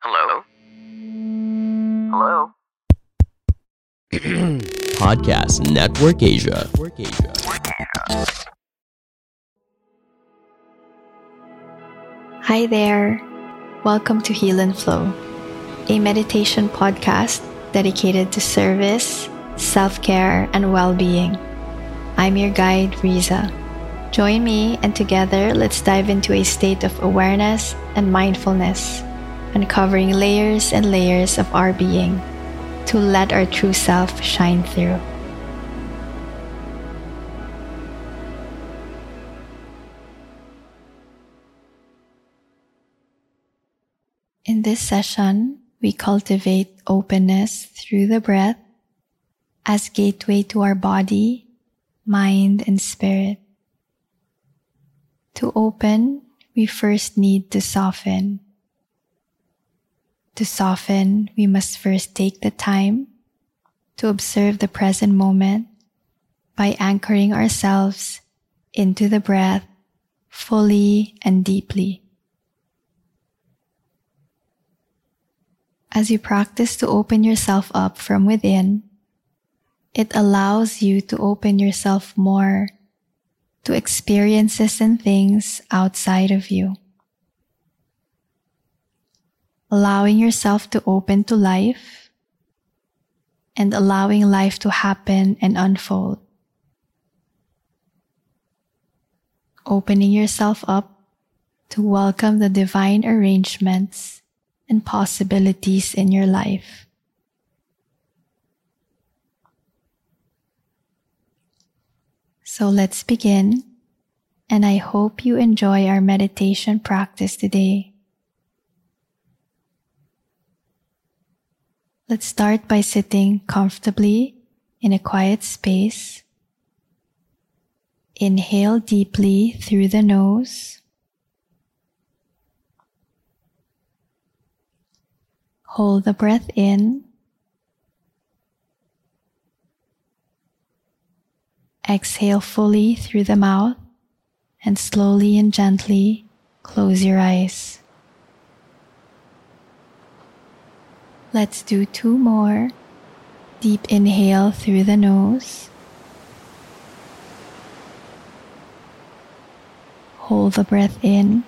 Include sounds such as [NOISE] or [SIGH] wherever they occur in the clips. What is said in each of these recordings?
Hello? Hello? [CLEARS THROAT] Podcast Network Asia. Hi there. Welcome to Heal and Flow, a meditation podcast dedicated to service, self care, and well being. I'm your guide, Riza. Join me, and together let's dive into a state of awareness and mindfulness, uncovering layers and layers of our being to let our true self shine through. In this session, we cultivate openness through the breath as gateway to our body, mind, and spirit. To open, we first need to soften. To soften, we must first take the time to observe the present moment by anchoring ourselves into the breath fully and deeply. As you practice to open yourself up from within, it allows you to open yourself more to experiences and things outside of you. Allowing yourself to open to life and allowing life to happen and unfold. Opening yourself up to welcome the divine arrangements and possibilities in your life. So let's begin, and I hope you enjoy our meditation practice today. Let's start by sitting comfortably in a quiet space. Inhale deeply through the nose. Hold the breath in. Exhale fully through the mouth and slowly and gently close your eyes. Let's do two more. Deep inhale through the nose. Hold the breath in.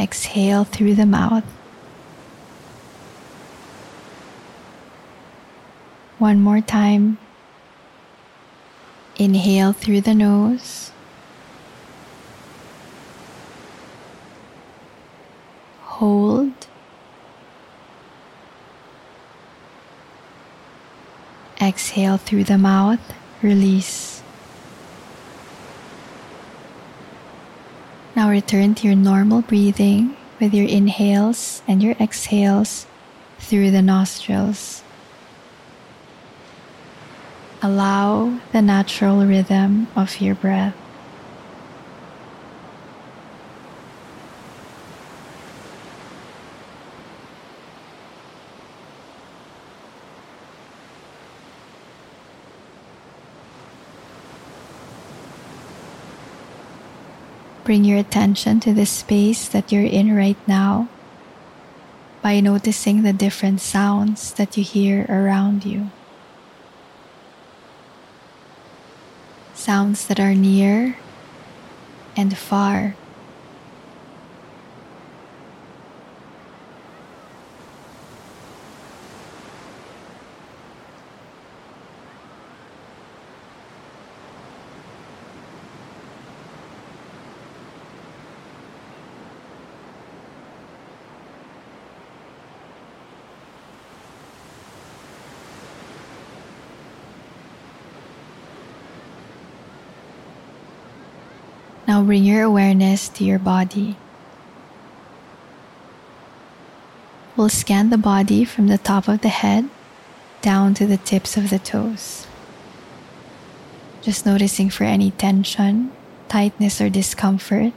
Exhale through the mouth. One more time. Inhale through the nose. Hold. Exhale through the mouth. Release. Now return to your normal breathing with your inhales and your exhales through the nostrils. Allow the natural rhythm of your breath. Bring your attention to the space that you're in right now by noticing the different sounds that you hear around you. Sounds that are near and far. Now bring your awareness to your body. We'll scan the body from the top of the head down to the tips of the toes. Just noticing for any tension, tightness, or discomfort,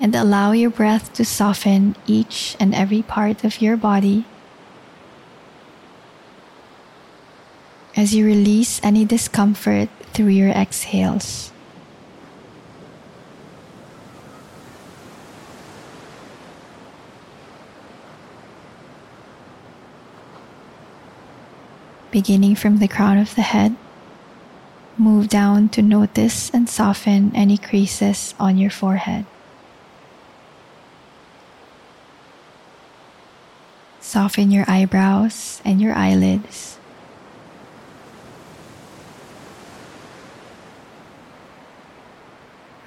and allow your breath to soften each and every part of your body as you release any discomfort through your exhales. Beginning from the crown of the head, move down to notice and soften any creases on your forehead. Soften your eyebrows and your eyelids.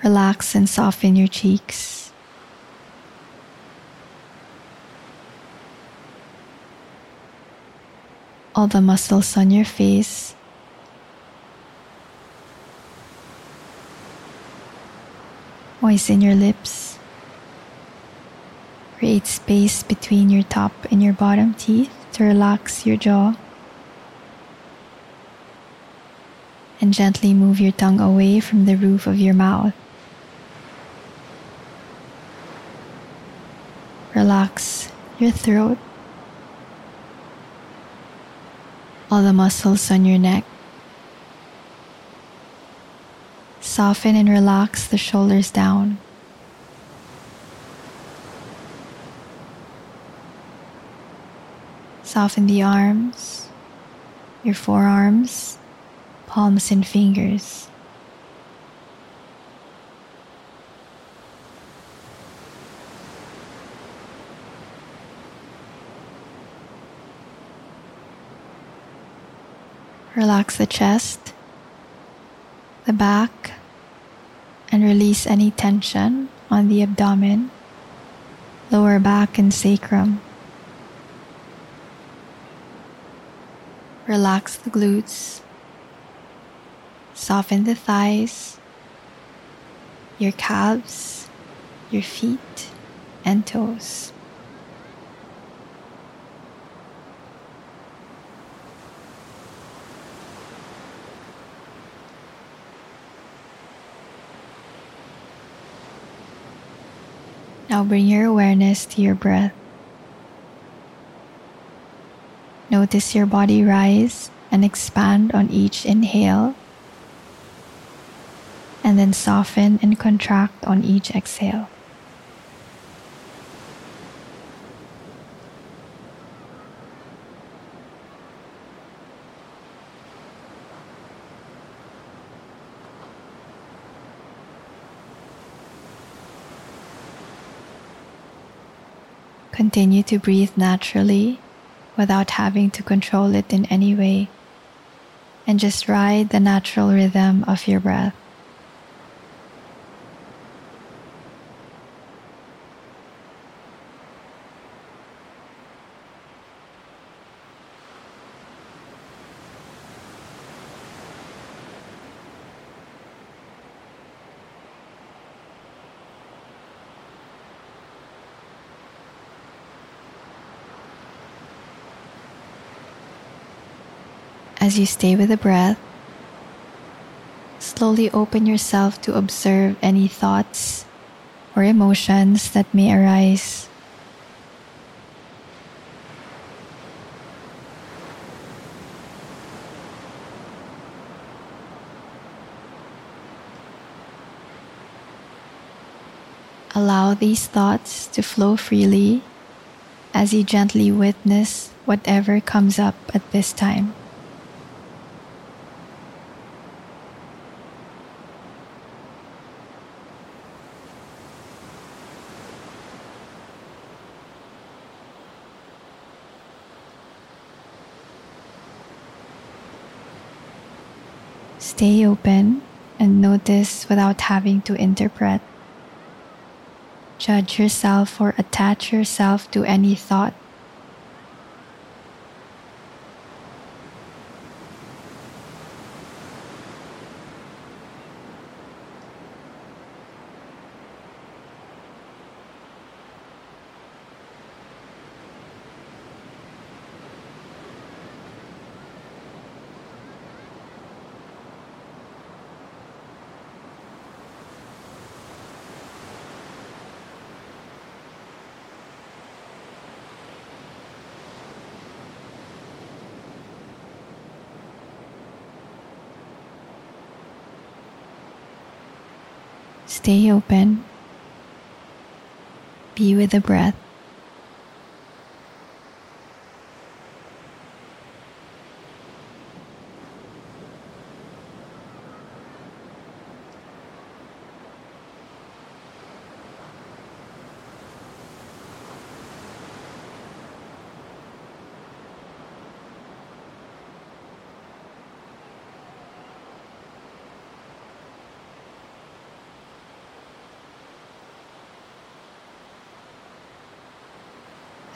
Relax and soften your cheeks. All the muscles on your face. Moisten your lips. Create space between your top and your bottom teeth to relax your jaw. And gently move your tongue away from the roof of your mouth. Relax your throat, all the muscles on your neck. Soften and relax the shoulders down. Soften the arms, your forearms, palms, and fingers. Relax the chest, the back, and release any tension on the abdomen, lower back, and sacrum. Relax the glutes, soften the thighs, your calves, your feet, and toes. Now bring your awareness to your breath. Notice your body rise and expand on each inhale, and then soften and contract on each exhale. Continue to breathe naturally without having to control it in any way. And just ride the natural rhythm of your breath. As you stay with the breath, slowly open yourself to observe any thoughts or emotions that may arise. Allow these thoughts to flow freely as you gently witness whatever comes up at this time. Stay open and notice without having to interpret. Judge yourself or attach yourself to any thought. Stay open. Be with the breath.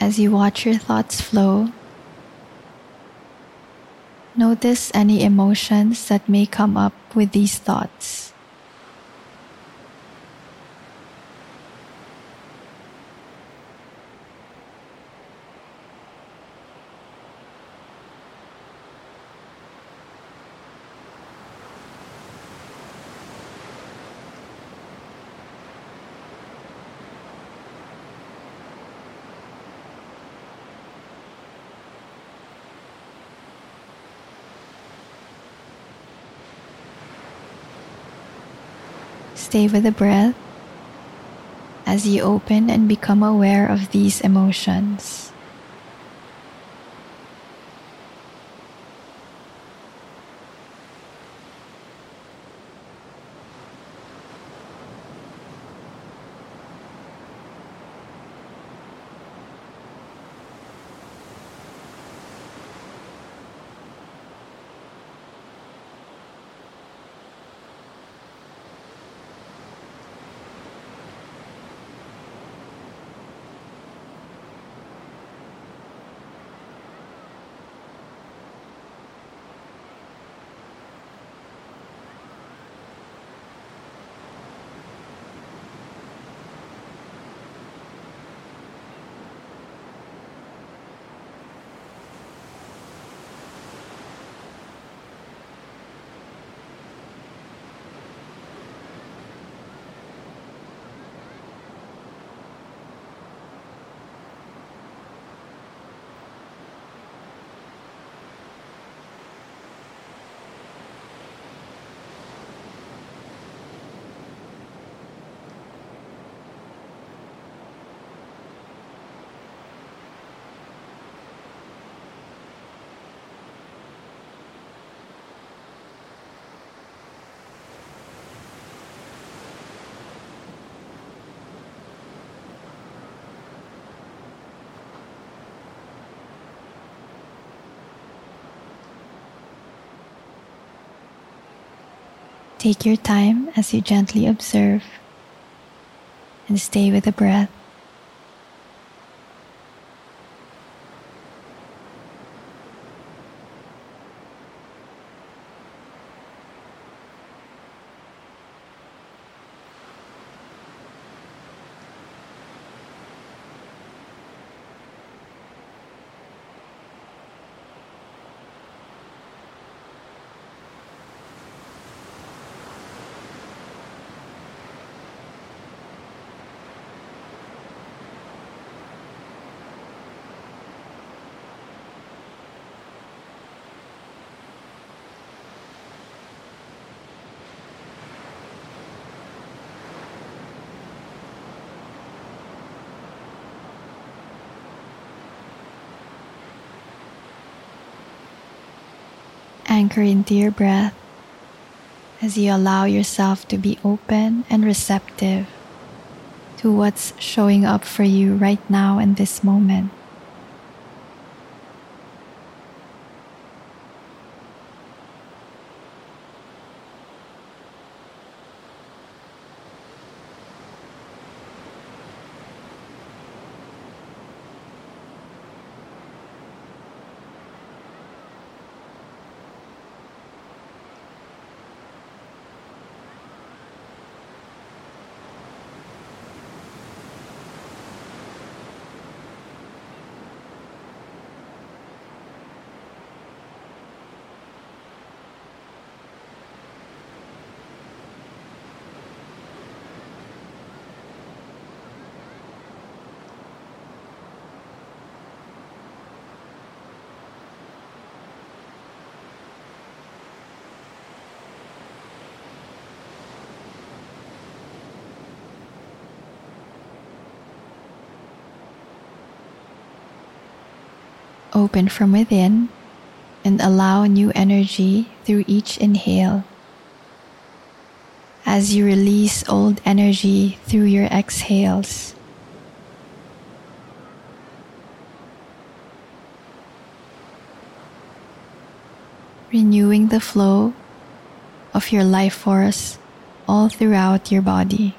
As you watch your thoughts flow, notice any emotions that may come up with these thoughts. Stay with the breath as you open and become aware of these emotions. Take your time as you gently observe and stay with the breath. Anchor into your breath as you allow yourself to be open and receptive to what's showing up for you right now in this moment. Open from within and allow new energy through each inhale. As you release old energy through your exhales. Renewing the flow of your life force all throughout your body.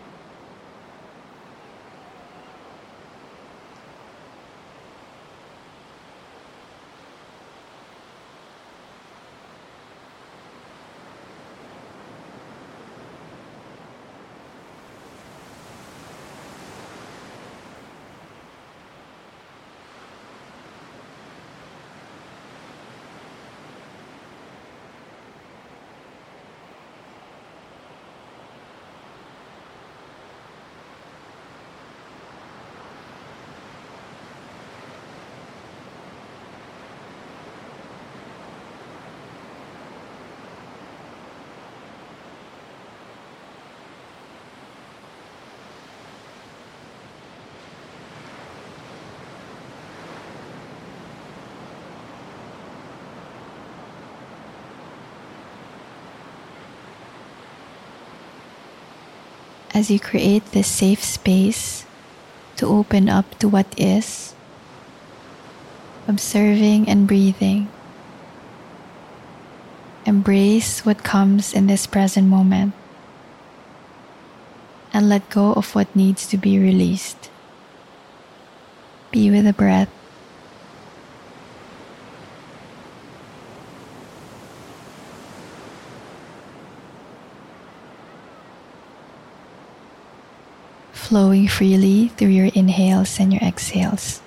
As you create this safe space to open up to what is, observing and breathing. Embrace what comes in this present moment and let go of what needs to be released. Be with the breath flowing freely through your inhales and your exhales.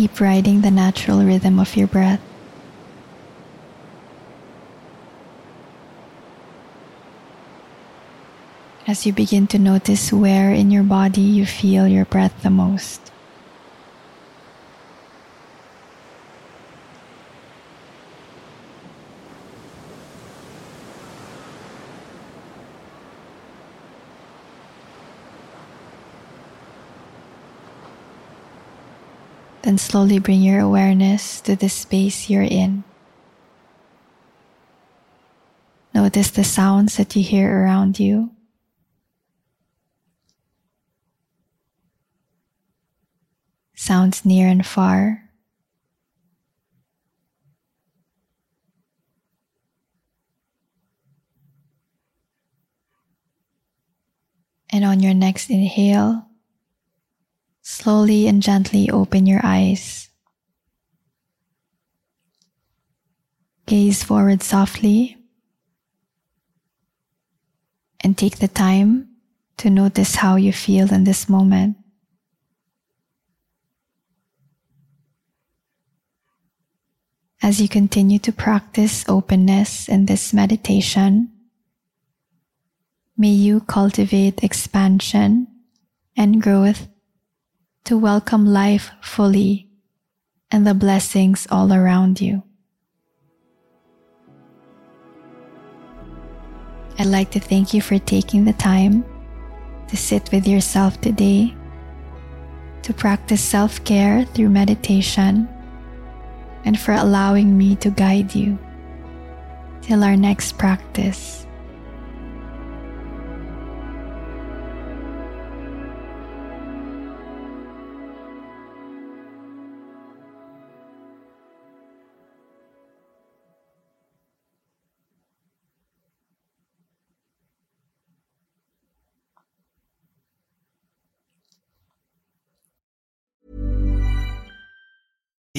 Keep riding the natural rhythm of your breath. As you begin to notice where in your body you feel your breath the most. Then slowly bring your awareness to the space you're in. Notice the sounds that you hear around you. Sounds near and far. And on your next inhale, Slowly and gently open your eyes. Gaze forward softly and take the time to notice how you feel in this moment. As you continue to practice openness in this meditation, may you cultivate expansion and growth to welcome life fully and the blessings all around you. I'd like to thank you for taking the time to sit with yourself today, to practice self care through meditation, and for allowing me to guide you till our next practice.